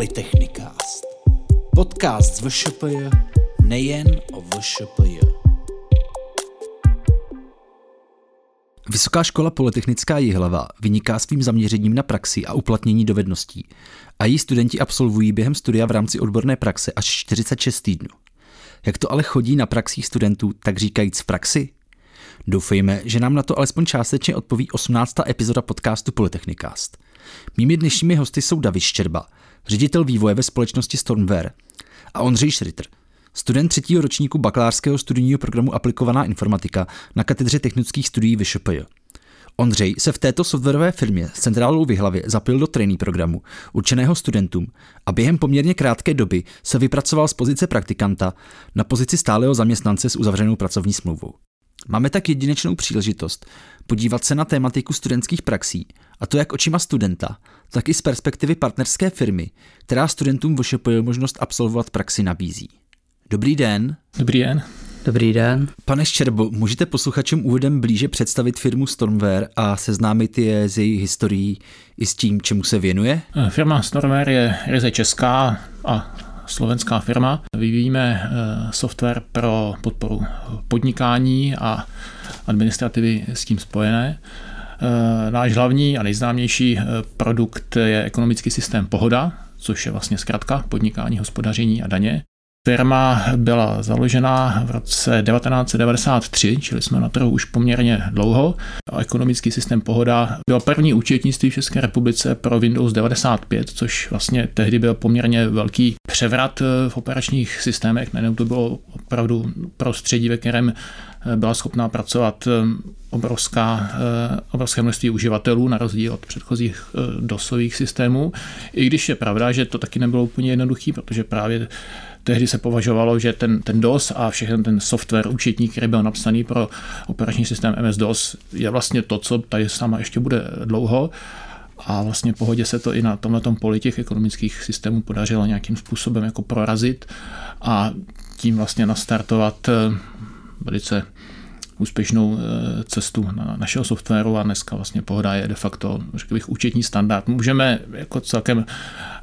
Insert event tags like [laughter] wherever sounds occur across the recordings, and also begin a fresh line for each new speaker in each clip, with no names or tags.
Polytechnikast. Podcast z VŠPJ nejen o VŠPJ.
Vysoká škola Polytechnická Jihlava vyniká svým zaměřením na praxi a uplatnění dovedností a její studenti absolvují během studia v rámci odborné praxe až 46 týdnů. Jak to ale chodí na praxích studentů, tak říkajíc v praxi? Doufejme, že nám na to alespoň částečně odpoví 18. epizoda podcastu Polytechnikast. Mými dnešními hosty jsou David Štěrba, ředitel vývoje ve společnosti Stormware a Ondřej Šritter, student třetího ročníku bakalářského studijního programu Aplikovaná informatika na katedře technických studií VŠPJ. Ondřej se v této softwarové firmě s centrálou v Hlavě zapil do trainee programu určeného studentům a během poměrně krátké doby se vypracoval z pozice praktikanta na pozici stálého zaměstnance s uzavřenou pracovní smlouvou. Máme tak jedinečnou příležitost podívat se na tématiku studentských praxí, a to jak očima studenta, tak i z perspektivy partnerské firmy, která studentům VŠPJ možnost absolvovat praxi nabízí. Dobrý den.
Dobrý den.
Dobrý den.
Pane Ščerbo, můžete posluchačům úvodem blíže představit firmu Stormware a seznámit je s její historií i s tím, čemu se věnuje?
Firma Stormware je ryze česká a slovenská firma. Vyvíjíme eh, software pro podporu podnikání a administrativy s tím spojené. Eh, náš hlavní a nejznámější eh, produkt je ekonomický systém Pohoda, což je vlastně zkrátka podnikání, hospodaření a daně. Firma byla založena v roce 1993, čili jsme na trhu už poměrně dlouho. Ekonomický systém Pohoda byl první účetnictví v České republice pro Windows 95, což vlastně tehdy byl poměrně velký převrat v operačních systémech. Najednou to bylo opravdu prostředí, ve kterém byla schopná pracovat obrovská, obrovské množství uživatelů na rozdíl od předchozích dosových systémů. I když je pravda, že to taky nebylo úplně jednoduché, protože právě Tehdy se považovalo, že ten, ten DOS a všechny ten software účetní, který byl napsaný pro operační systém MS-DOS, je vlastně to, co tady sama ještě bude dlouho. A vlastně pohodě se to i na tomhle poli těch ekonomických systémů podařilo nějakým způsobem jako prorazit a tím vlastně nastartovat eh, velice úspěšnou eh, cestu na našeho softwaru a dneska vlastně Pohoda je de facto, řekl bych, účetní standard. Můžeme jako celkem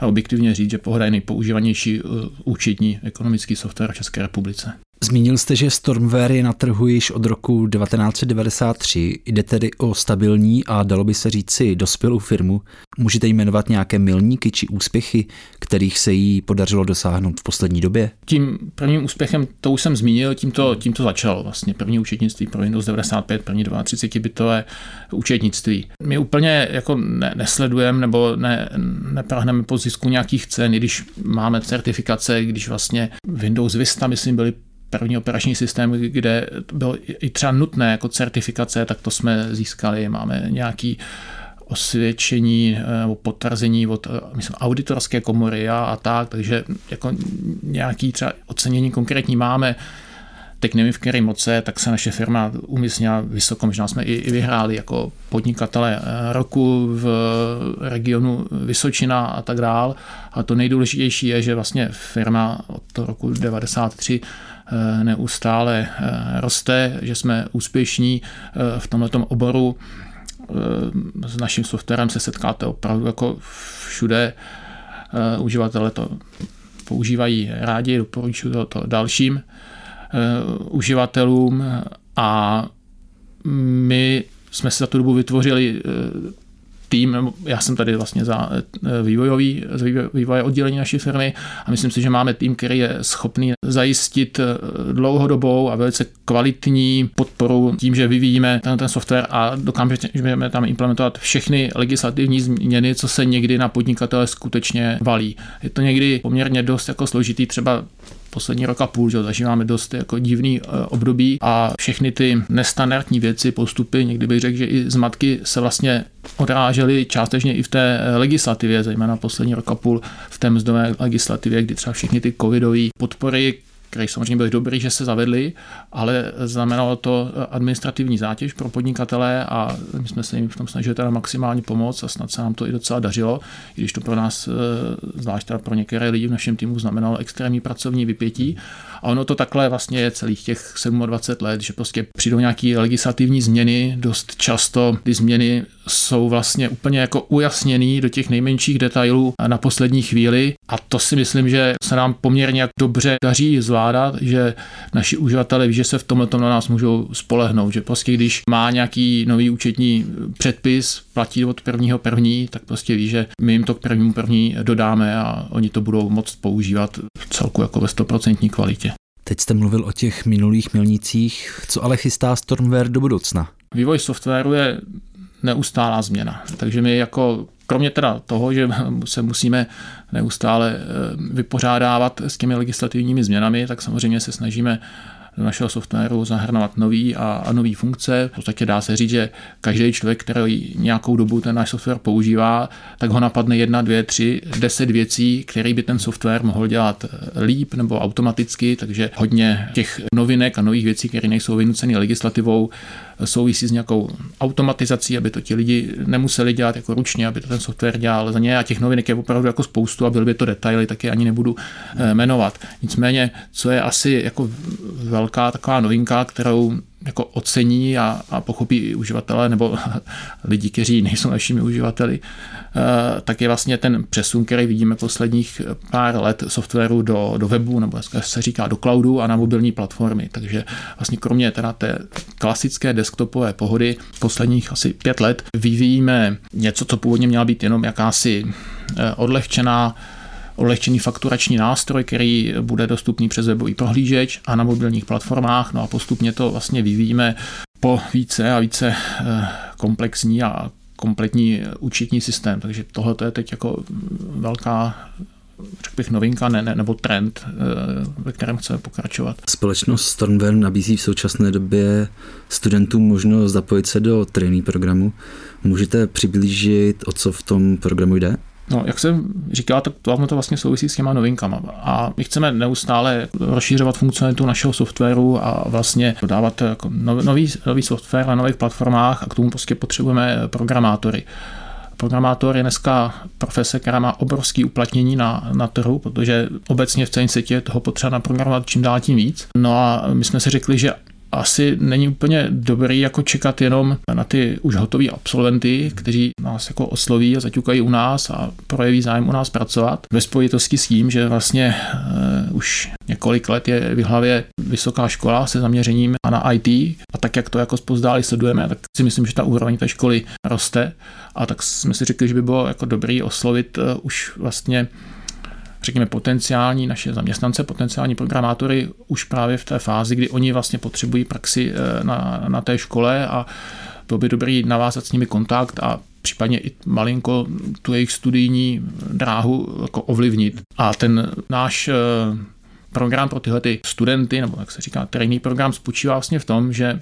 objektivně říct, že Pohoda je nejpoužívanější eh, účetní ekonomický software v České republice.
Zmínil jste, že Stormware je na trhu již od roku 1993. Jde tedy o stabilní a dalo by se říci dospělou firmu. Můžete jmenovat nějaké milníky či úspěchy, kterých se jí podařilo dosáhnout v poslední době?
Tím prvním úspěchem, to už jsem zmínil, tím to, tím to začalo vlastně. První účetnictví pro Windows 95, první 32 bitové účetnictví. My úplně jako ne, nesledujeme nebo ne, neprahneme po zisku nějakých cen, i když máme certifikace, když vlastně Windows Vista, myslím, byly první operační systém, kde bylo i třeba nutné jako certifikace, tak to jsme získali. Máme nějaký osvědčení eh, nebo potvrzení od eh, myslím, auditorské komory a, a tak, takže jako nějaký třeba ocenění konkrétní máme. Teď nevím, v které moce, tak se naše firma umístnila vysoko, možná jsme i, i vyhráli jako podnikatele eh, roku v regionu Vysočina a tak dál. A to nejdůležitější je, že vlastně firma od toho roku 93 Eh, neustále eh, roste, že jsme úspěšní eh, v tomto oboru. S naším softwarem se setkáte opravdu jako všude. Uživatelé to používají rádi, doporučuji to, to dalším uživatelům a my jsme se za tu dobu vytvořili tým, já jsem tady vlastně za eh, vývojový, za vývoje oddělení naší firmy a myslím si, že máme tým, který je schopný zajistit eh, dlouhodobou a velice kvalitní podporu tím, že vyvíjíme ten, ten software a dokážeme tam implementovat všechny legislativní změny, co se někdy na podnikatele skutečně valí. Je to někdy poměrně dost jako složitý, třeba poslední rok a půl, že zažíváme dost jako divný eh, období a všechny ty nestandardní věci, postupy, někdy bych řekl, že i zmatky se vlastně odrážely částečně i v té eh, legislativě, zejména poslední rok a půl v té mzdové legislativě, kdy třeba všechny ty covidové podpory, které samozřejmě byly dobrý, že se zavedly, ale znamenalo to administrativní zátěž pro podnikatele a my jsme se jim v tom snažili teda maximálně pomoct a snad se nám to i docela dařilo, i když to pro nás, zvlášť pro některé lidi v našem týmu, znamenalo extrémní pracovní vypětí. A ono to takhle vlastně je celých těch 27 let, že prostě přijdou nějaké legislativní změny, dost často ty změny jsou vlastně úplně jako ujasněný do těch nejmenších detailů na poslední chvíli a to si myslím, že se nám poměrně dobře daří zvládat, že naši uživatelé ví, že se v tomhle na nás můžou spolehnout, že prostě když má nějaký nový účetní předpis, platí od prvního první, tak prostě ví, že my jim to k prvnímu první dodáme a oni to budou moct používat v celku jako ve 100% kvalitě.
Teď jste mluvil o těch minulých milnicích, co ale chystá Stormware do budoucna?
Vývoj softwaru je neustálá změna. Takže my jako kromě teda toho, že [laughs] se musíme neustále eh, vypořádávat s těmi legislativními změnami, tak samozřejmě se snažíme do našeho softwaru zahrnovat nový a, a nový funkce. V podstatě dá se říct, že každý člověk, který nějakou dobu ten náš software používá, tak ho napadne jedna, dvě, tři, deset věcí, které by ten software mohl dělat líp nebo automaticky, takže hodně těch novinek a nových věcí, které nejsou vynuceny legislativou, souvisí s nějakou automatizací, aby to ti lidi nemuseli dělat jako ručně, aby to ten software dělal za ně a těch novinek je opravdu jako spoustu a byly by to detaily, tak je ani nebudu eh, jmenovat. Nicméně, co je asi jako velká taková novinka, kterou jako ocení a, a pochopí i uživatelé nebo [laughs] lidi, kteří nejsou našimi uživateli, eh, tak je vlastně ten přesun, který vidíme posledních pár let softwaru do, do webu, nebo se říká do cloudu a na mobilní platformy. Takže vlastně kromě teda té klasické desktopové pohody posledních asi pět let vyvíjíme něco, co původně měla být jenom jakási eh, odlehčená odlehčený fakturační nástroj, který bude dostupný přes webový prohlížeč a na mobilních platformách. No a postupně to vlastně vyvíjíme po více a více eh, komplexní a kompletní účetní systém. Takže tohle je teď jako velká řekl bych novinka ne, ne, nebo trend, eh, ve kterém chceme pokračovat.
Společnost Stormware nabízí v současné době studentům možnost zapojit se do trainee programu. Můžete přiblížit, o co v tom programu jde?
No, jak jsem říkal, tak to, to vlastně souvisí s těma novinkama. A my chceme neustále rozšířovat funkcionalitu našeho softwaru a vlastně dodávat jako nový, nový software na nových platformách a k tomu prostě potřebujeme programátory. Programátor je dneska profese, která má obrovský uplatnění na, na trhu, protože obecně v celém světě toho potřeba naprogramovat čím dál tím víc. No a my jsme si řekli, že asi není úplně dobrý jako čekat jenom na ty už hotové absolventy, kteří nás jako osloví a zaťukají u nás a projeví zájem u nás pracovat. Ve spojitosti s tím, že vlastně uh, už několik let je v hlavě vysoká škola se zaměřením a na IT a tak, jak to jako spozdáli sledujeme, tak si myslím, že ta úroveň té školy roste a tak jsme si řekli, že by bylo jako dobrý oslovit uh, už vlastně řekněme, potenciální naše zaměstnance, potenciální programátory už právě v té fázi, kdy oni vlastně potřebují praxi eh, na, na té škole a bylo by dobrý navázat s nimi kontakt a případně i malinko tu jejich studijní dráhu jako ovlivnit. A ten náš eh, program pro tyhle ty studenty, nebo jak se říká, trainee program spočívá vlastně v tom, že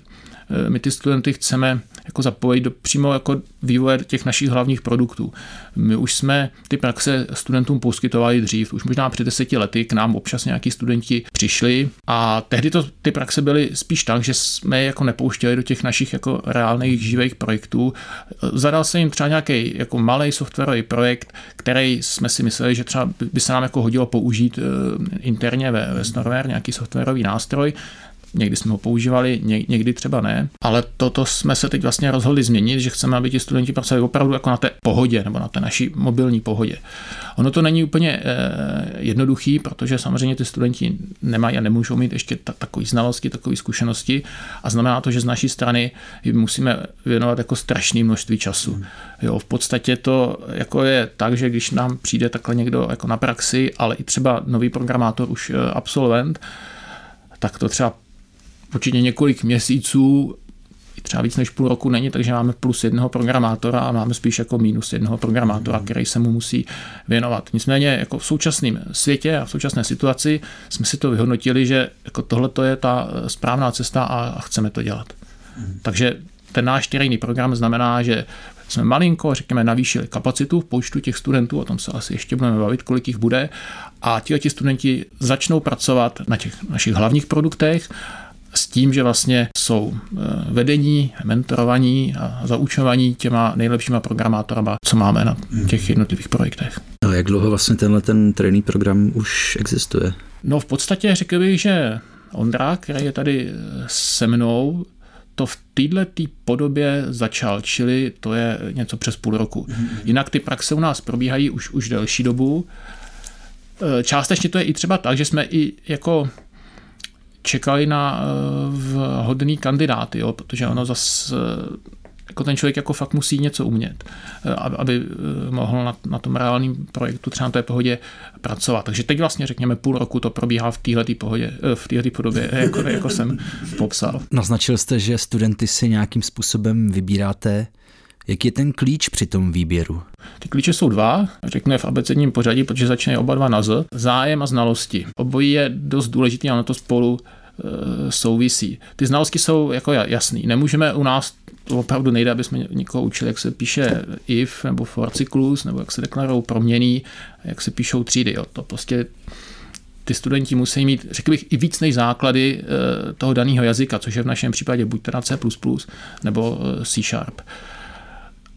my ty studenty chceme jako zapojit do přímo jako vývoje těch našich hlavních produktů. My už jsme ty praxe studentům poskytovali dřív, už možná před deseti lety k nám občas nějaký studenti přišli a tehdy to, ty praxe byly spíš tak, že jsme je jako nepouštěli do těch našich jako reálných živých projektů. Zadal se jim třeba nějaký jako malý softwarový projekt, který jsme si mysleli, že třeba by se nám jako hodilo použít eh, interně ve, ve nějaký softwarový nástroj, někdy jsme ho používali, někdy třeba ne, ale toto jsme se teď vlastně rozhodli změnit, že chceme, aby ti studenti pracovali opravdu jako na té pohodě nebo na té naší mobilní pohodě. Ono to není úplně eh, jednoduchý, protože samozřejmě ty studenti nemají a nemůžou mít ještě ta, takové znalosti, takové zkušenosti a znamená to, že z naší strany musíme věnovat jako strašné množství času. Hmm. Jo, v podstatě to jako je tak, že když nám přijde takhle někdo jako na praxi, ale i třeba nový programátor, už eh, absolvent, tak to třeba určitě několik měsíců, třeba víc než půl roku není, takže máme plus jednoho programátora a máme spíš jako minus jednoho programátora, který se mu musí věnovat. Nicméně jako v současném světě a v současné situaci jsme si to vyhodnotili, že jako tohle je ta správná cesta a chceme to dělat. Takže ten náš terénní program znamená, že jsme malinko, řekněme, navýšili kapacitu v počtu těch studentů, o tom se asi ještě budeme bavit, kolik jich bude, a ti studenti začnou pracovat na těch našich hlavních produktech, s tím, že vlastně jsou eh, vedení, mentorovaní a zaučovaní těma nejlepšíma programátorama, co máme na těch jednotlivých projektech.
A jak dlouho vlastně tenhle ten trénink program už existuje?
No v podstatě řekl bych, že Ondra, který je tady eh, se mnou, to v této tý podobě začal, čili to je něco přes půl roku. Jinak ty praxe u nás probíhají už, už delší dobu. Eh, částečně to je i třeba tak, že jsme i jako čekali na uh, hodný kandidáty, jo, protože ono zase jako ten člověk jako fakt musí něco umět, eh, aby, eh, mohl na, na tom reálném projektu třeba na té pohodě pracovat. Takže teď vlastně řekněme půl roku to probíhá v téhle pohodě, v téhle podobě, [laughs] jako, jako jsem popsal.
Naznačil jste, že studenty si nějakým způsobem vybíráte. Jak je ten klíč při tom výběru?
Ty klíče jsou dva, řeknu v abecedním pořadí, protože začínají oba dva na Z. Zájem a znalosti. Obojí je dost důležitý a na to spolu e, souvisí. Ty znalosti jsou jako jasný. Nemůžeme u nás to opravdu nejde, aby jsme někoho učili, jak se píše if nebo for cyklus, nebo jak se deklarují proměný, jak se píšou třídy. Jo. To prostě ty studenti musí mít, řekl bych, i víc než základy e, toho daného jazyka, což je v našem případě buď teda C++ nebo e, C Sharp.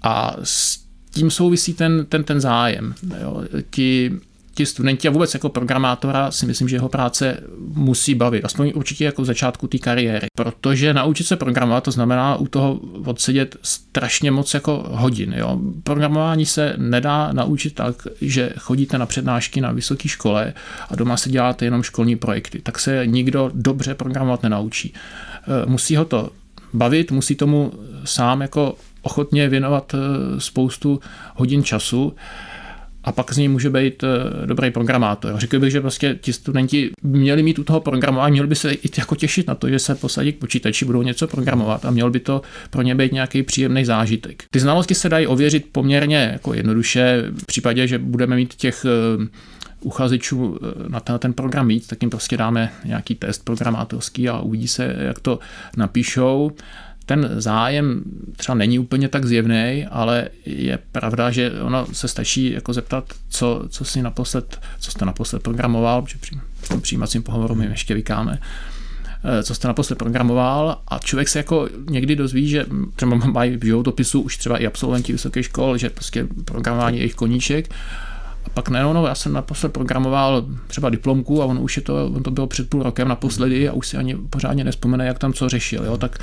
A s tím souvisí ten, ten, ten zájem. Jo. Ti, ti studenti a vůbec jako programátora si myslím, že jeho práce musí bavit, aspoň určitě jako v začátku té kariéry, protože naučit se programovat, to znamená u toho odsedět strašně moc jako hodin. Jo. Programování se nedá naučit tak, že chodíte na přednášky na vysoké škole a doma se děláte jenom školní projekty. Tak se nikdo dobře programovat nenaučí. E, musí ho to bavit, musí tomu sám jako ochotně věnovat eh, spoustu hodin času a pak z něj může být eh, dobrý programátor. Řekl bych, že prostě ti studenti měli mít u toho programování, měli by se i jako těšit na to, že se posadí k počítači, budou něco programovat a měl by to pro ně být nějaký příjemný zážitek. Ty znalosti se dají ověřit poměrně jako jednoduše v případě, že budeme mít těch eh, uchazečů na ten, ten program víc, tak jim prostě dáme nějaký test programátorský a uvidí se, jak to napíšou ten zájem třeba není úplně tak zjevný, ale je pravda, že ono se stačí jako zeptat, co, co si naposled, co jste naposled programoval, protože při tom přijímacím pohovoru my ještě vykáme, eh, co jste naposled programoval a člověk se jako někdy dozví, že třeba [laughs] mají v životopisu už třeba i absolventi vysoké škol, že prostě programování je jejich koníček. A pak ne, no, já jsem naposled programoval třeba diplomku a on už je to, on to bylo před půl rokem naposledy a už si ani pořádně nespomene, jak tam co řešil, jo, tak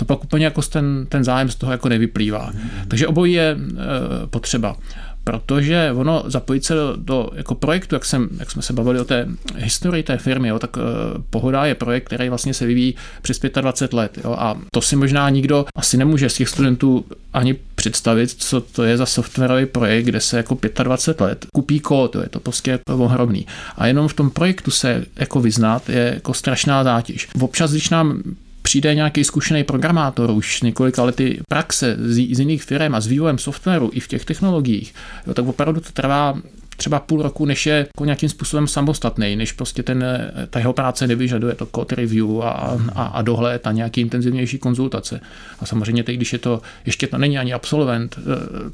to pak úplně jako ten, ten zájem z toho jako nevyplývá. Takže obojí je e, potřeba protože ono zapojit se do, do jako projektu, jak, jsem, jak jsme se bavili o té historii té firmy, jo, tak uh, Pohoda je projekt, který vlastně se vyvíjí přes 25 let. Jo, a to si možná nikdo asi nemůže z těch studentů ani představit, co to je za softwarový projekt, kde se jako 25 let kupí kód, je to prostě ohromný. A jenom v tom projektu se jako vyznat je jako strašná zátěž. Občas, když nám přijde nějaký zkušený programátor už několika lety praxe z, z jiných firm a s vývojem softwaru i v těch technologiích, jo, tak opravdu to trvá třeba půl roku, než je jako nějakým způsobem samostatný, než prostě ten, ta jeho práce nevyžaduje to code review a, a, a dohled a nějaký intenzivnější konzultace. A samozřejmě teď, když je to, ještě to není ani absolvent, eh,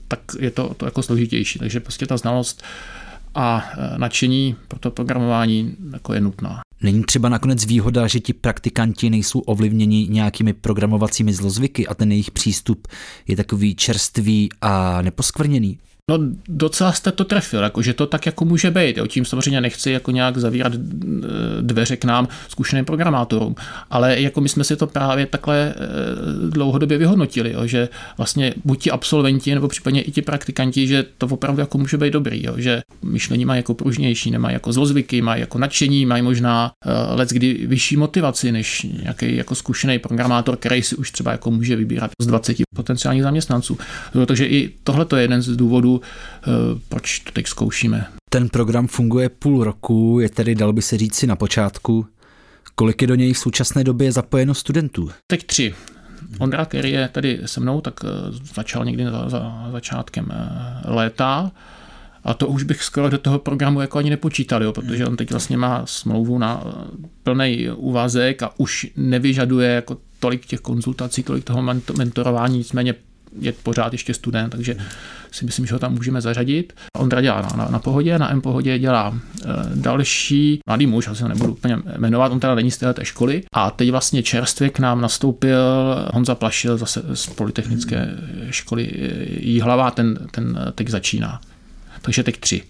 tak je to, to jako složitější. Takže prostě ta znalost a eh, nadšení pro to programování jako je nutná.
Není třeba nakonec výhoda, že ti praktikanti nejsou ovlivněni nějakými programovacími zlozvyky a ten jejich přístup je takový čerstvý a neposkvrněný?
No docela jste to trefil, jako, že to tak jako může být. Jo. Tím samozřejmě nechci jako nějak zavírat e, dveře k nám zkušeným programátorům, ale jako my jsme si to právě takhle e, dlouhodobě vyhodnotili, jo, že vlastně buď ti absolventi nebo případně i ti praktikanti, že to opravdu jako může být dobrý, jo, že myšlení mají jako pružnější, nemají jako zlozvyky, mají jako nadšení, mají možná uh, let kdy vyšší motivaci než nějaký jako zkušený programátor, který si už třeba jako může vybírat z 20 potenciálních zaměstnanců. Jo, takže i tohle to je jeden z důvodů, Eh, proč to teď zkoušíme.
Ten program funguje půl roku, je tedy, dal by se říct si na počátku. Kolik je do něj v současné době zapojeno studentů?
Teď tři. Ondra, který je tady se mnou, tak eh, začal někdy za, za začátkem eh, léta. A to už bych skoro do toho programu jako ani nepočítal, jo, protože on teď vlastně má smlouvu na plný úvazek a už nevyžaduje jako tolik těch konzultací, tolik toho mentorování, nicméně je pořád ještě student, takže si myslím, že ho tam můžeme zařadit. Ondra dělá na, na, na pohodě, na M pohodě dělá e, další mladý muž, asi ho nebudu úplně jmenovat, on teda není z této školy. A teď vlastně čerstvě k nám nastoupil Honza Plašil zase z Polytechnické školy Jíhlava, ten, ten teď začíná takže teď tři.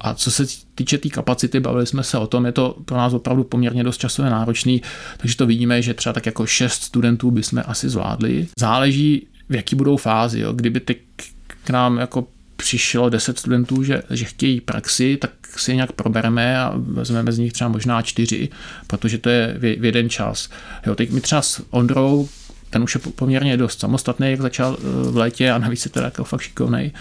A co se týče té tý kapacity, bavili jsme se o tom, je to pro nás opravdu poměrně dost časově náročný, takže to vidíme, že třeba tak jako šest studentů bychom asi zvládli. Záleží, v jaký budou fázi. Jo. Kdyby teď k nám jako přišlo 10 studentů, že, že chtějí praxi, tak si je nějak probereme a vezmeme z nich třeba možná čtyři, protože to je v, jeden čas. Jo, teď my třeba s Ondrou ten už je poměrně dost samostatný, jak začal eh, v létě a navíc je teda jako fakt šikovný,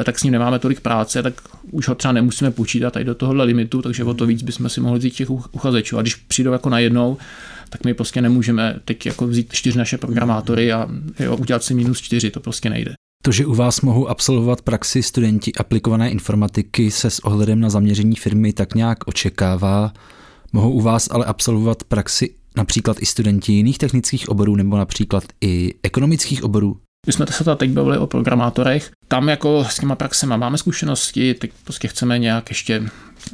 eh, tak s ním nemáme tolik práce, tak už ho třeba nemusíme počítat tady do tohohle limitu, takže o to víc bychom si mohli vzít těch uchazečů. A když přijdou jako najednou, tak my prostě nemůžeme teď jako vzít čtyři naše programátory a jo, udělat si minus čtyři, to prostě nejde.
To, že u vás mohou absolvovat praxi studenti aplikované informatiky se s ohledem na zaměření firmy tak nějak očekává, mohou u vás ale absolvovat praxi například i studenti jiných technických oborů nebo například i ekonomických oborů?
My jsme se teď bavili o programátorech. Tam jako s těma praxema máme zkušenosti, teď prostě chceme nějak ještě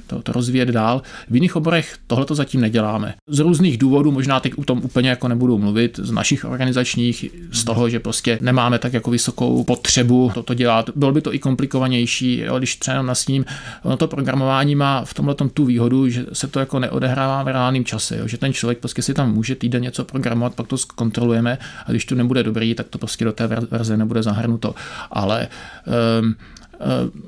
to, to rozvíjet dál. V jiných oborech tohle to zatím neděláme. Z různých důvodů, možná teď o tom úplně jako nebudu mluvit, z našich organizačních, z toho, že prostě nemáme tak jako vysokou potřebu toto dělat. Bylo by to i komplikovanější, jo, když třeba na ním, ono to programování má v tomhle tu výhodu, že se to jako neodehrává v reálném čase, jo, že ten člověk prostě si tam může týden něco programovat, pak to zkontrolujeme a když to nebude dobrý, tak to prostě do té verze nebude zahrnuto. Ale um,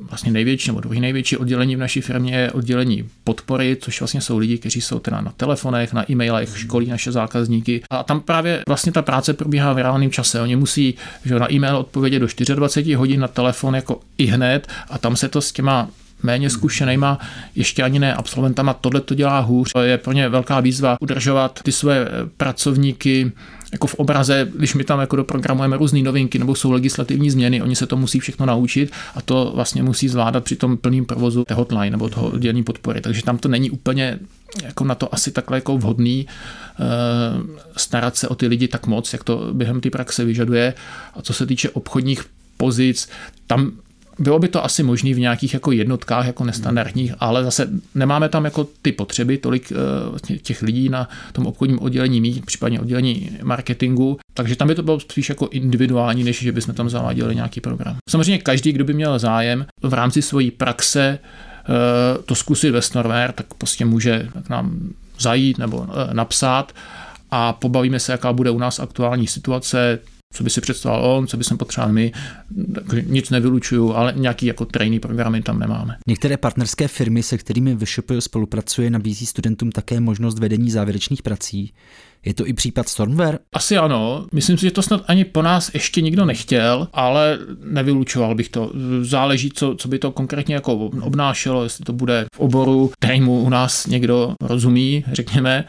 vlastně největší nebo druhý největší oddělení v naší firmě je oddělení podpory, což vlastně jsou lidi, kteří jsou teda na telefonech, na e-mailech, školí naše zákazníky. A tam právě vlastně ta práce probíhá v reálném čase. Oni musí že na e-mail odpovědět do 24 hodin, na telefon jako i hned a tam se to s těma méně zkušenýma, ještě ani ne absolventama, tohle to dělá hůř. Je pro ně velká výzva udržovat ty své pracovníky jako v obraze, když my tam jako doprogramujeme různé novinky nebo jsou legislativní změny, oni se to musí všechno naučit a to vlastně musí zvládat při tom plným provozu té hotline nebo toho oddělení podpory. Takže tam to není úplně jako na to asi takhle jako vhodný uh, starat se o ty lidi tak moc, jak to během té praxe vyžaduje. A co se týče obchodních pozic, tam bylo by to asi možné v nějakých jako jednotkách, jako nestandardních, ale zase nemáme tam jako ty potřeby, tolik eh, těch lidí na tom obchodním oddělení mít, případně oddělení marketingu, takže tam by to bylo spíš jako individuální, než že bychom tam zaváděli nějaký program. Samozřejmě každý, kdo by měl zájem v rámci svojí praxe eh, to zkusit ve Snorware, tak prostě může k nám zajít nebo eh, napsat a pobavíme se, jaká bude u nás aktuální situace, co by si představoval on, co by jsme potřebovali my, nic nevylučuju, ale nějaký jako trainee programy tam nemáme.
Některé partnerské firmy, se kterými VŠP spolupracuje, nabízí studentům také možnost vedení závěrečných prací. Je to i případ Stormware?
Asi ano. Myslím si, že to snad ani po nás ještě nikdo nechtěl, ale nevylučoval bych to. Záleží, co, co by to konkrétně jako obnášelo, jestli to bude v oboru, kterému u nás někdo rozumí, řekněme,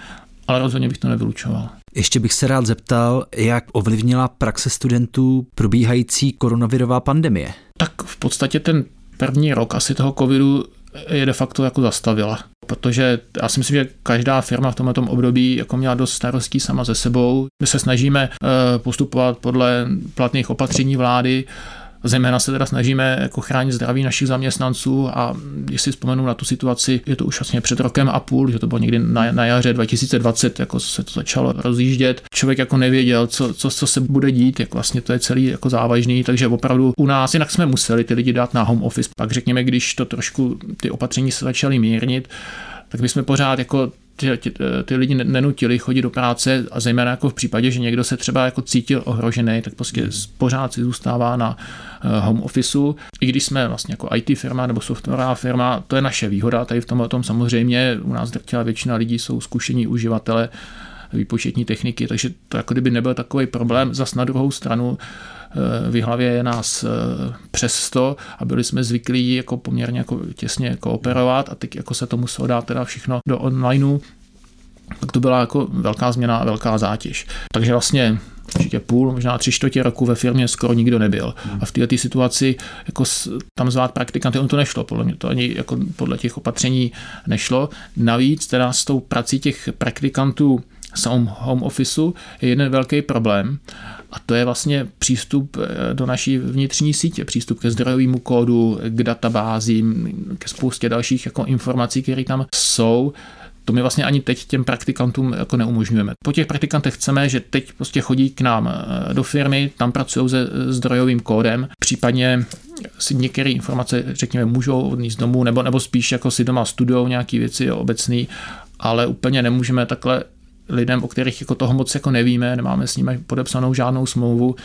ale rozhodně bych to nevylučoval.
Ještě bych se rád zeptal, jak ovlivnila praxe studentů probíhající koronavirová pandemie.
Tak v podstatě ten první rok asi toho covidu je de facto jako zastavila. Protože já si myslím, že každá firma v tomto období jako měla dost starostí sama ze sebou. My se snažíme eh, postupovat podle platných opatření vlády, Zejména se teda snažíme jako chránit zdraví našich zaměstnanců a když si vzpomenu na tu situaci, je to už vlastně před rokem a půl, že to bylo někdy na, na jaře 2020, jako se to začalo rozjíždět. Člověk jako nevěděl, co, co, co se bude dít, jak vlastně to je celý jako závažný, takže opravdu u nás jinak jsme museli ty lidi dát na home office. Pak řekněme, když to trošku ty opatření se začaly mírnit, tak my jsme pořád jako ty, ty, ty lidi nenutili chodit do práce a zejména jako v případě, že někdo se třeba jako cítil ohrožený, tak prostě pořád si zůstává na eh, home officeu. I když jsme vlastně jako IT firma nebo softwarová firma, to je naše výhoda, tady v tomhle tom samozřejmě u nás drtivá většina lidí jsou zkušení uživatele výpočetní techniky, takže to jako kdyby nebyl takový problém. Zas na druhou stranu v hlavě je nás eh, přes 100 a byli jsme zvyklí jako poměrně jako těsně kooperovat a teď jako se to muselo dát teda všechno do onlineu, tak to byla jako velká změna a velká zátěž. Takže vlastně určitě půl, možná tři čtvrtě roku ve firmě skoro nikdo nebyl. A v této situaci jako tam zvát praktikanty, on to nešlo, podle mě to ani jako podle těch opatření nešlo. Navíc teda s tou prací těch praktikantů z home officeu je jeden velký problém a to je vlastně přístup eh, do naší vnitřní sítě, přístup ke zdrojovému kódu, k databázím, ke spoustě dalších jako informací, které tam jsou to my vlastně ani teď těm praktikantům jako neumožňujeme. Po těch praktikantech chceme, že teď prostě chodí k nám eh, do firmy, tam pracují se zdrojovým kódem, případně si některé informace, řekněme, můžou odníst domů, nebo, nebo spíš jako si doma studují nějaké věci obecné, ale úplně nemůžeme takhle lidem, o kterých jako toho moc jako nevíme, nemáme s nimi podepsanou žádnou smlouvu,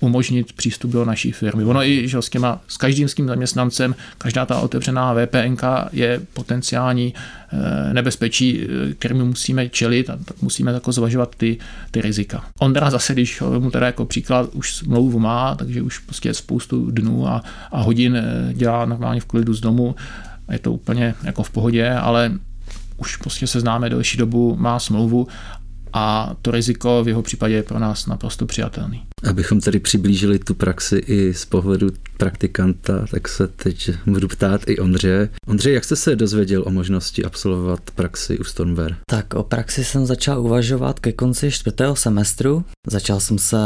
umožnit přístup do naší firmy. Ono i že s, těma, s každým s tím zaměstnancem, každá ta otevřená VPN je potenciální eh, nebezpečí, eh, kterými musíme čelit a tak musíme jako zvažovat ty, ty rizika. Ondra zase, když mu teda jako příklad už smlouvu má, takže už prostě spoustu dnů a, a hodin eh, dělá normálně v klidu z domu, je to úplně jako v pohodě, ale už prostě se známe delší dobu, má smlouvu a to riziko v jeho případě je pro nás naprosto přijatelný.
Abychom tady přiblížili tu praxi i z pohledu praktikanta, tak se teď budu ptát i Ondře. Ondře, jak jste se dozvěděl o možnosti absolvovat praxi u Stormware?
Tak o praxi jsem začal uvažovat ke konci čtvrtého semestru. Začal jsem se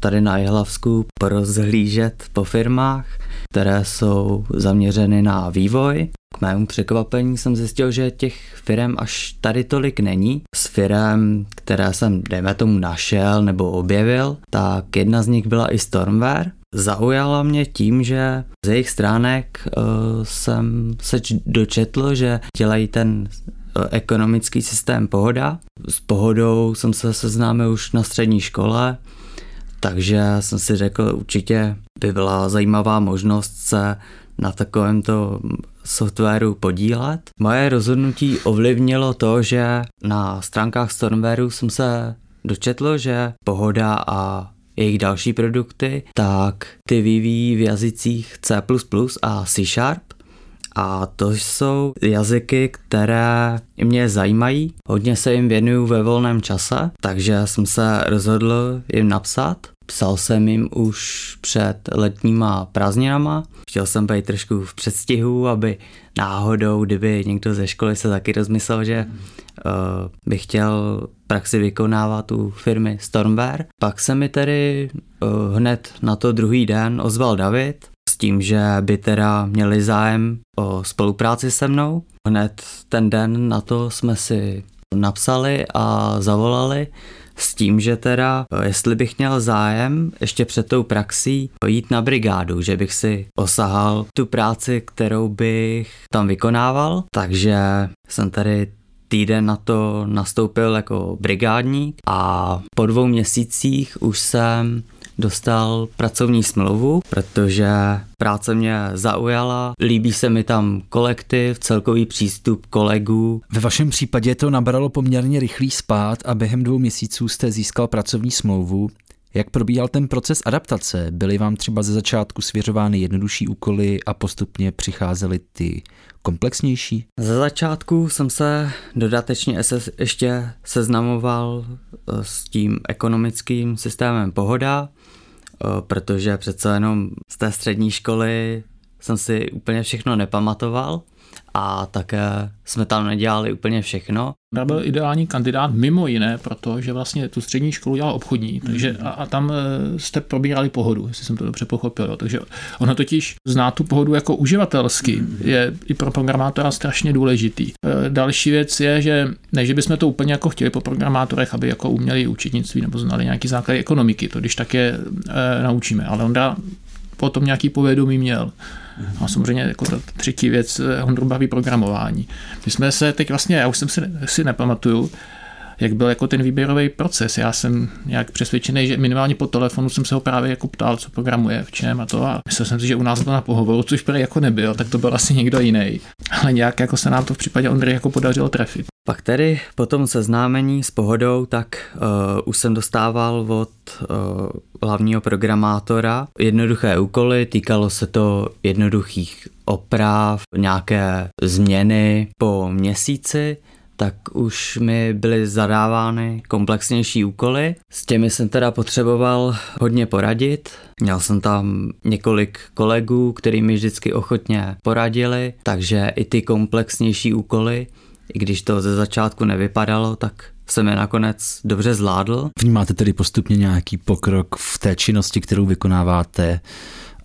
tady na Jihlavsku porozhlížet po firmách, které jsou zaměřeny na vývoj k mému překvapení jsem zjistil, že těch firm až tady tolik není. S firem, které jsem, dejme tomu, našel nebo objevil, tak jedna z nich byla i Stormware. Zaujala mě tím, že z jejich stránek uh, jsem se dočetl, že dělají ten uh, ekonomický systém Pohoda. S Pohodou jsem se seznámil už na střední škole, takže jsem si řekl, určitě by byla zajímavá možnost se na takovémto softwaru podílet. Moje rozhodnutí ovlivnilo to, že na stránkách Stormwareu jsem se dočetl, že Pohoda a jejich další produkty, tak ty vyvíjí v jazycích C++ a C Sharp. A to jsou jazyky, které mě zajímají. Hodně se jim věnuju ve volném čase, takže jsem se rozhodl jim napsat. Psal jsem jim už před letníma prázdninama. Chtěl jsem být trošku v předstihu, aby náhodou, kdyby někdo ze školy se taky rozmyslel, že uh, by chtěl praxi vykonávat u firmy Stormware. Pak se mi tedy uh, hned na to druhý den ozval David s tím, že by teda měli zájem o spolupráci se mnou. Hned ten den na to jsme si napsali a zavolali s tím, že teda, eh, jestli bych měl zájem ještě před tou praxí jít na brigádu, že bych si osahal tu práci, kterou bych tam vykonával, takže jsem tady týden na to nastoupil jako brigádník a po dvou měsících už jsem dostal pracovní smlouvu, protože práce mě zaujala, líbí se mi tam kolektiv, celkový přístup kolegů.
Ve vašem případě to nabralo poměrně rychlý spát a během dvou měsíců jste získal pracovní smlouvu. Jak probíhal ten proces adaptace? Byly vám třeba ze začátku svěřovány jednodušší úkoly a postupně přicházely ty komplexnější?
Ze začátku jsem se dodatečně ještě seznamoval eh, s tím ekonomickým systémem Pohoda, protože přece jenom z té střední školy jsem si úplně všechno nepamatoval a také jsme tam nedělali úplně všechno.
Já byl ideální kandidát mimo jiné, protože vlastně tu střední školu dělal obchodní, takže a, a tam e, jste probírali pohodu, jestli jsem to dobře pochopil. Jo. Takže ono totiž zná tu pohodu jako uživatelsky, je i pro programátora strašně důležitý. E, další věc je, že ne, že bychom to úplně jako chtěli po programátorech, aby jako uměli učitnictví nebo znali nějaký základy ekonomiky, to když tak je e, naučíme, ale on potom nějaký povědomí měl. A samozřejmě jako ta třetí věc, eh, Hondu baví programování. My jsme se teď vlastně, já už jsem si, si nepamatuju, jak byl jako ten výběrový proces. Já jsem nějak přesvědčený, že minimálně po telefonu jsem se ho právě jako ptal, co programuje, v čem a to. A myslel jsem si, že u nás byl na pohovoru, což prý jako nebyl, tak to byl asi někdo jiný. Ale nějak jako se nám to v případě Ondry jako podařilo trefit.
Pak tedy po tom seznámení s pohodou, tak uh, už jsem dostával od uh, hlavního programátora jednoduché úkoly, týkalo se to jednoduchých oprav, nějaké změny po měsíci tak už mi byly zadávány komplexnější úkoly. S těmi jsem teda potřeboval hodně poradit. Měl jsem tam několik kolegů, kteří mi vždycky ochotně poradili, takže i ty komplexnější úkoly, i když to ze začátku nevypadalo, tak jsem je nakonec dobře zvládl.
Vnímáte tedy postupně nějaký pokrok v té činnosti, kterou vykonáváte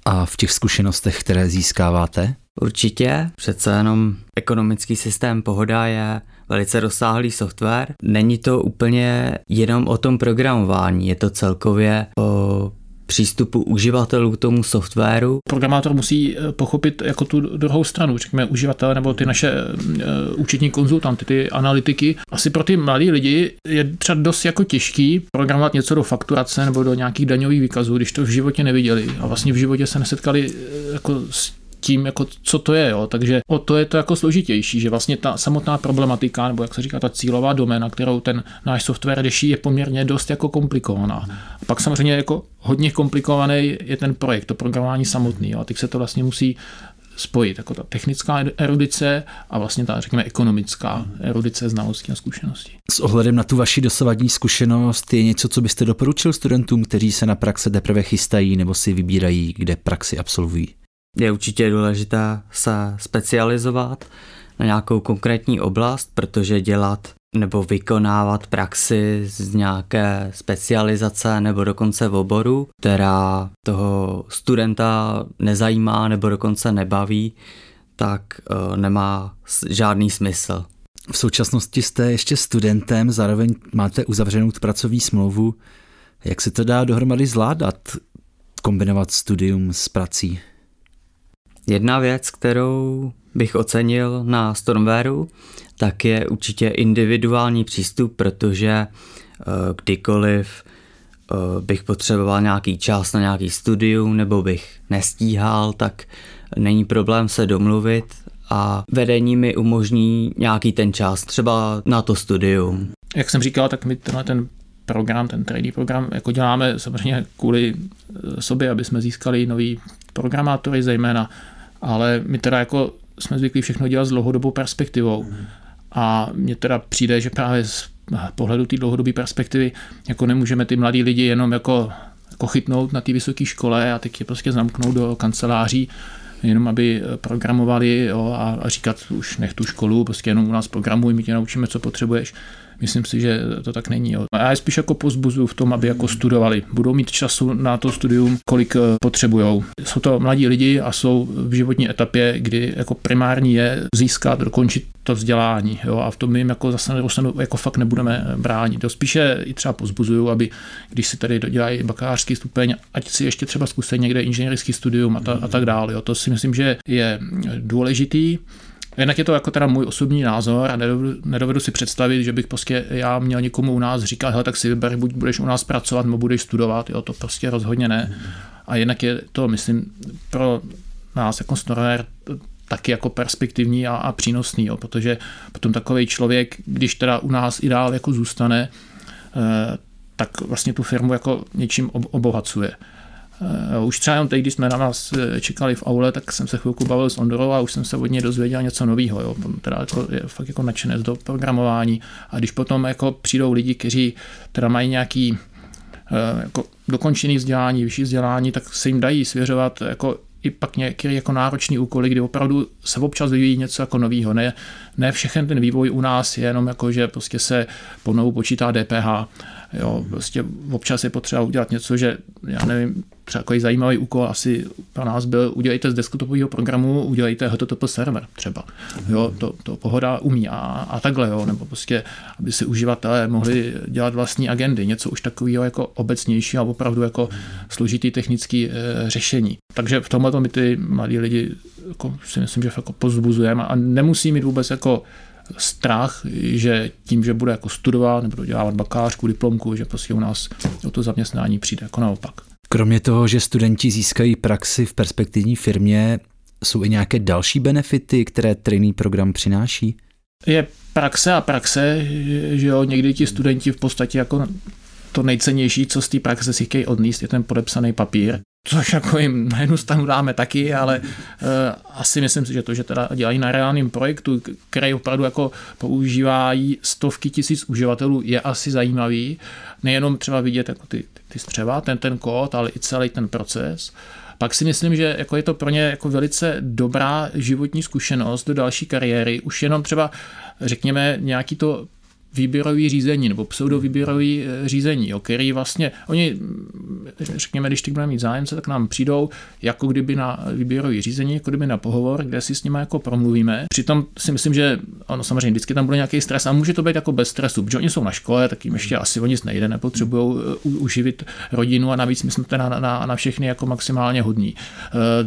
a v těch zkušenostech, které získáváte?
Určitě, přece jenom ekonomický systém Pohoda je velice rozsáhlý software. Není to úplně jenom o tom programování, je to celkově o přístupu uživatelů k tomu softwaru.
Programátor musí eh, pochopit jako tu druhou stranu, řekněme uživatele nebo ty naše uh, účetní konzultanty, ty analytiky. Asi pro ty mladí lidi je třeba dost jako těžký programovat něco do fakturace nebo do nějakých daňových výkazů, když to v životě neviděli a vlastně v životě se nesetkali eh, jako s tím, jako co to je. Jo. Takže o to je to jako složitější, že vlastně ta samotná problematika, nebo jak se říká, ta cílová doména, kterou ten náš software řeší, je poměrně dost jako komplikovaná. A pak samozřejmě jako hodně komplikovaný je ten projekt, to programování samotný. Jo. A teď se to vlastně musí spojit, jako ta technická erudice a vlastně ta, řekněme, ekonomická erudice znalostí a zkušeností.
S ohledem na tu vaši dosavadní zkušenost je něco, co byste doporučil studentům, kteří se na praxe teprve chystají nebo si vybírají, kde praxi absolvují?
Je určitě důležité se specializovat na nějakou konkrétní oblast, protože dělat nebo vykonávat praxi z nějaké specializace nebo dokonce v oboru, která toho studenta nezajímá nebo dokonce nebaví, tak uh, nemá žádný smysl.
V současnosti jste ještě studentem, zároveň máte uzavřenou pracovní smlouvu. Jak se to dá dohromady zvládat, kombinovat studium s prací?
Jedna věc, kterou bych ocenil na Stormwareu, tak je určitě individuální přístup, protože eh, kdykoliv eh, bych potřeboval nějaký čas na nějaký studium nebo bych nestíhal, tak není problém se domluvit a vedení mi umožní nějaký ten čas, třeba na to studium.
Jak jsem říkal, tak my tenhle ten program, ten trading program, jako děláme samozřejmě kvůli eh, sobě, aby jsme získali nový programátory, zejména ale my teda jako jsme zvyklí všechno dělat s dlouhodobou perspektivou. A mně teda přijde, že právě z pohledu té dlouhodobé perspektivy jako nemůžeme ty mladí lidi jenom jako, jako chytnout na té vysoké škole a teď je prostě zamknout do kanceláří, jenom aby programovali jo, a, a říkat už nech tu školu, prostě jenom u nás programuj, my tě naučíme, co potřebuješ. Myslím si, že to tak není. Jo. A já je spíš jako pozbuzuju v tom, aby jako studovali. Budou mít času na to studium, kolik eh, potřebují. Jsou to mladí lidi a jsou v životní etapě, kdy jako primární je získat, dokončit to vzdělání. Jo? A v tom my jim jako zase jako fakt nebudeme bránit. To spíše i třeba pozbuzuju, aby když si tady dodělají bakalářský stupeň, ať si ještě třeba zkusí někde inženýrský studium a, ta, a tak dále. Jo? To si myslím, že je důležitý. Jinak je to jako teda můj osobní názor a nedovedu, nedovedu si představit, že bych prostě já měl někomu u nás říkat, hele, tak si vyber, buď budeš u nás pracovat, nebo budeš studovat, jo, to prostě rozhodně ne. A jinak je to, myslím, pro nás jako Snorrer taky jako perspektivní a, a přínosný, jo, protože potom takový člověk, když teda u nás i dál jako zůstane, eh, tak vlastně tu firmu jako něčím obohacuje. Uh, už třeba jenom teď, když jsme na nás eh, čekali v aule, tak jsem se chvilku bavil s Ondorou a už jsem se od něj dozvěděl něco nového. Jo. Teda jako, je fakt jako nadšenec do programování. A když potom jako přijdou lidi, kteří teda mají nějaký uh, jako dokončený vzdělání, vyšší vzdělání, tak se jim dají svěřovat jako i pak nějaké jako náročný úkoly, kdy opravdu se občas vyvíjí něco jako nového. Ne, ne všechen ten vývoj u nás je jenom jako, že prostě se ponovu počítá DPH. Jo, prostě občas je potřeba udělat něco, že já nevím, třeba takový zajímavý úkol asi pro nás byl, udělejte z desktopového programu, udělejte HTTP server třeba. Jo, to, to pohoda umí a, a takhle, jo, nebo prostě, aby si uživatelé mohli dělat vlastní agendy, něco už takového jako obecnější a opravdu jako složitý technický e, řešení. Takže v tomhle my ty mladí lidi jako, si myslím, že jako pozbuzujeme a nemusí mít vůbec jako strach, že tím, že bude jako studovat nebo dělat bakalářku, diplomku, že prostě u nás o to zaměstnání přijde jako naopak.
Kromě toho, že studenti získají praxi v perspektivní firmě, jsou i nějaké další benefity, které training program přináší?
Je praxe a praxe, že jo, někdy ti studenti v podstatě jako to nejcennější, co z té praxe si chtějí odníst, je ten podepsaný papír což jako jim na jednu stranu dáme taky, ale uh, asi myslím si, že to, že teda dělají na reálném projektu, který opravdu jako používají stovky tisíc uživatelů, je asi zajímavý. Nejenom třeba vidět jako ty, ty střeva, ten, ten kód, ale i celý ten proces. Pak si myslím, že jako je to pro ně jako velice dobrá životní zkušenost do další kariéry. Už jenom třeba, řekněme, nějaký to výběrový řízení nebo pseudovýběrový eh, řízení, jo, který vlastně, oni, mm, řekněme, když teď budeme mít zájemce, tak nám přijdou jako kdyby na výběrový řízení, jako kdyby na pohovor, kde si s nimi jako promluvíme. Přitom si myslím, že ono samozřejmě vždycky tam bude nějaký stres a může to být jako bez stresu, protože oni jsou na škole, tak jim ještě asi o nic nejde, nepotřebují eh, uživit rodinu a navíc my jsme na, na, na všechny jako maximálně hodní.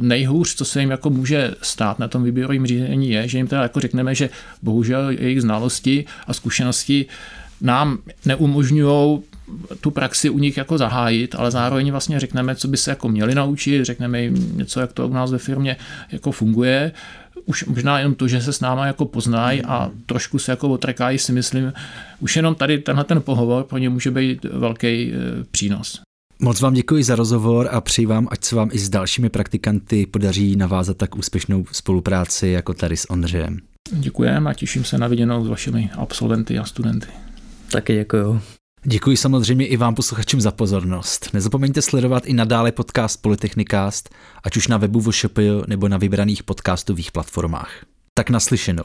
Nejhůř, co se jim jako může stát na tom výběrovém řízení je, že jim teda jako řekneme, že bohužel jejich znalosti a zkušenosti nám neumožňují tu praxi u nich jako zahájit, ale zároveň vlastně řekneme, co by se jako měli naučit, řekneme jim něco, jak to u nás ve firmě jako funguje. Už možná jenom to, že se s náma jako poznají a trošku se jako otrekají, si myslím, už jenom tady tenhle ten pohovor pro ně může být velký e, přínos.
Moc vám děkuji za rozhovor a přeji vám, ať se vám i s dalšími praktikanty podaří navázat tak úspěšnou spolupráci jako tady s Ondřejem.
Děkujeme a těším se na viděnou s vašimi absolventy a studenty.
Taky děkuju.
Děkuji samozřejmě i vám posluchačům za pozornost. Nezapomeňte sledovat i nadále podcast Polytechnicast, ať už na webu VŠPJ nebo na vybraných podcastových platformách. Tak naslyšenou.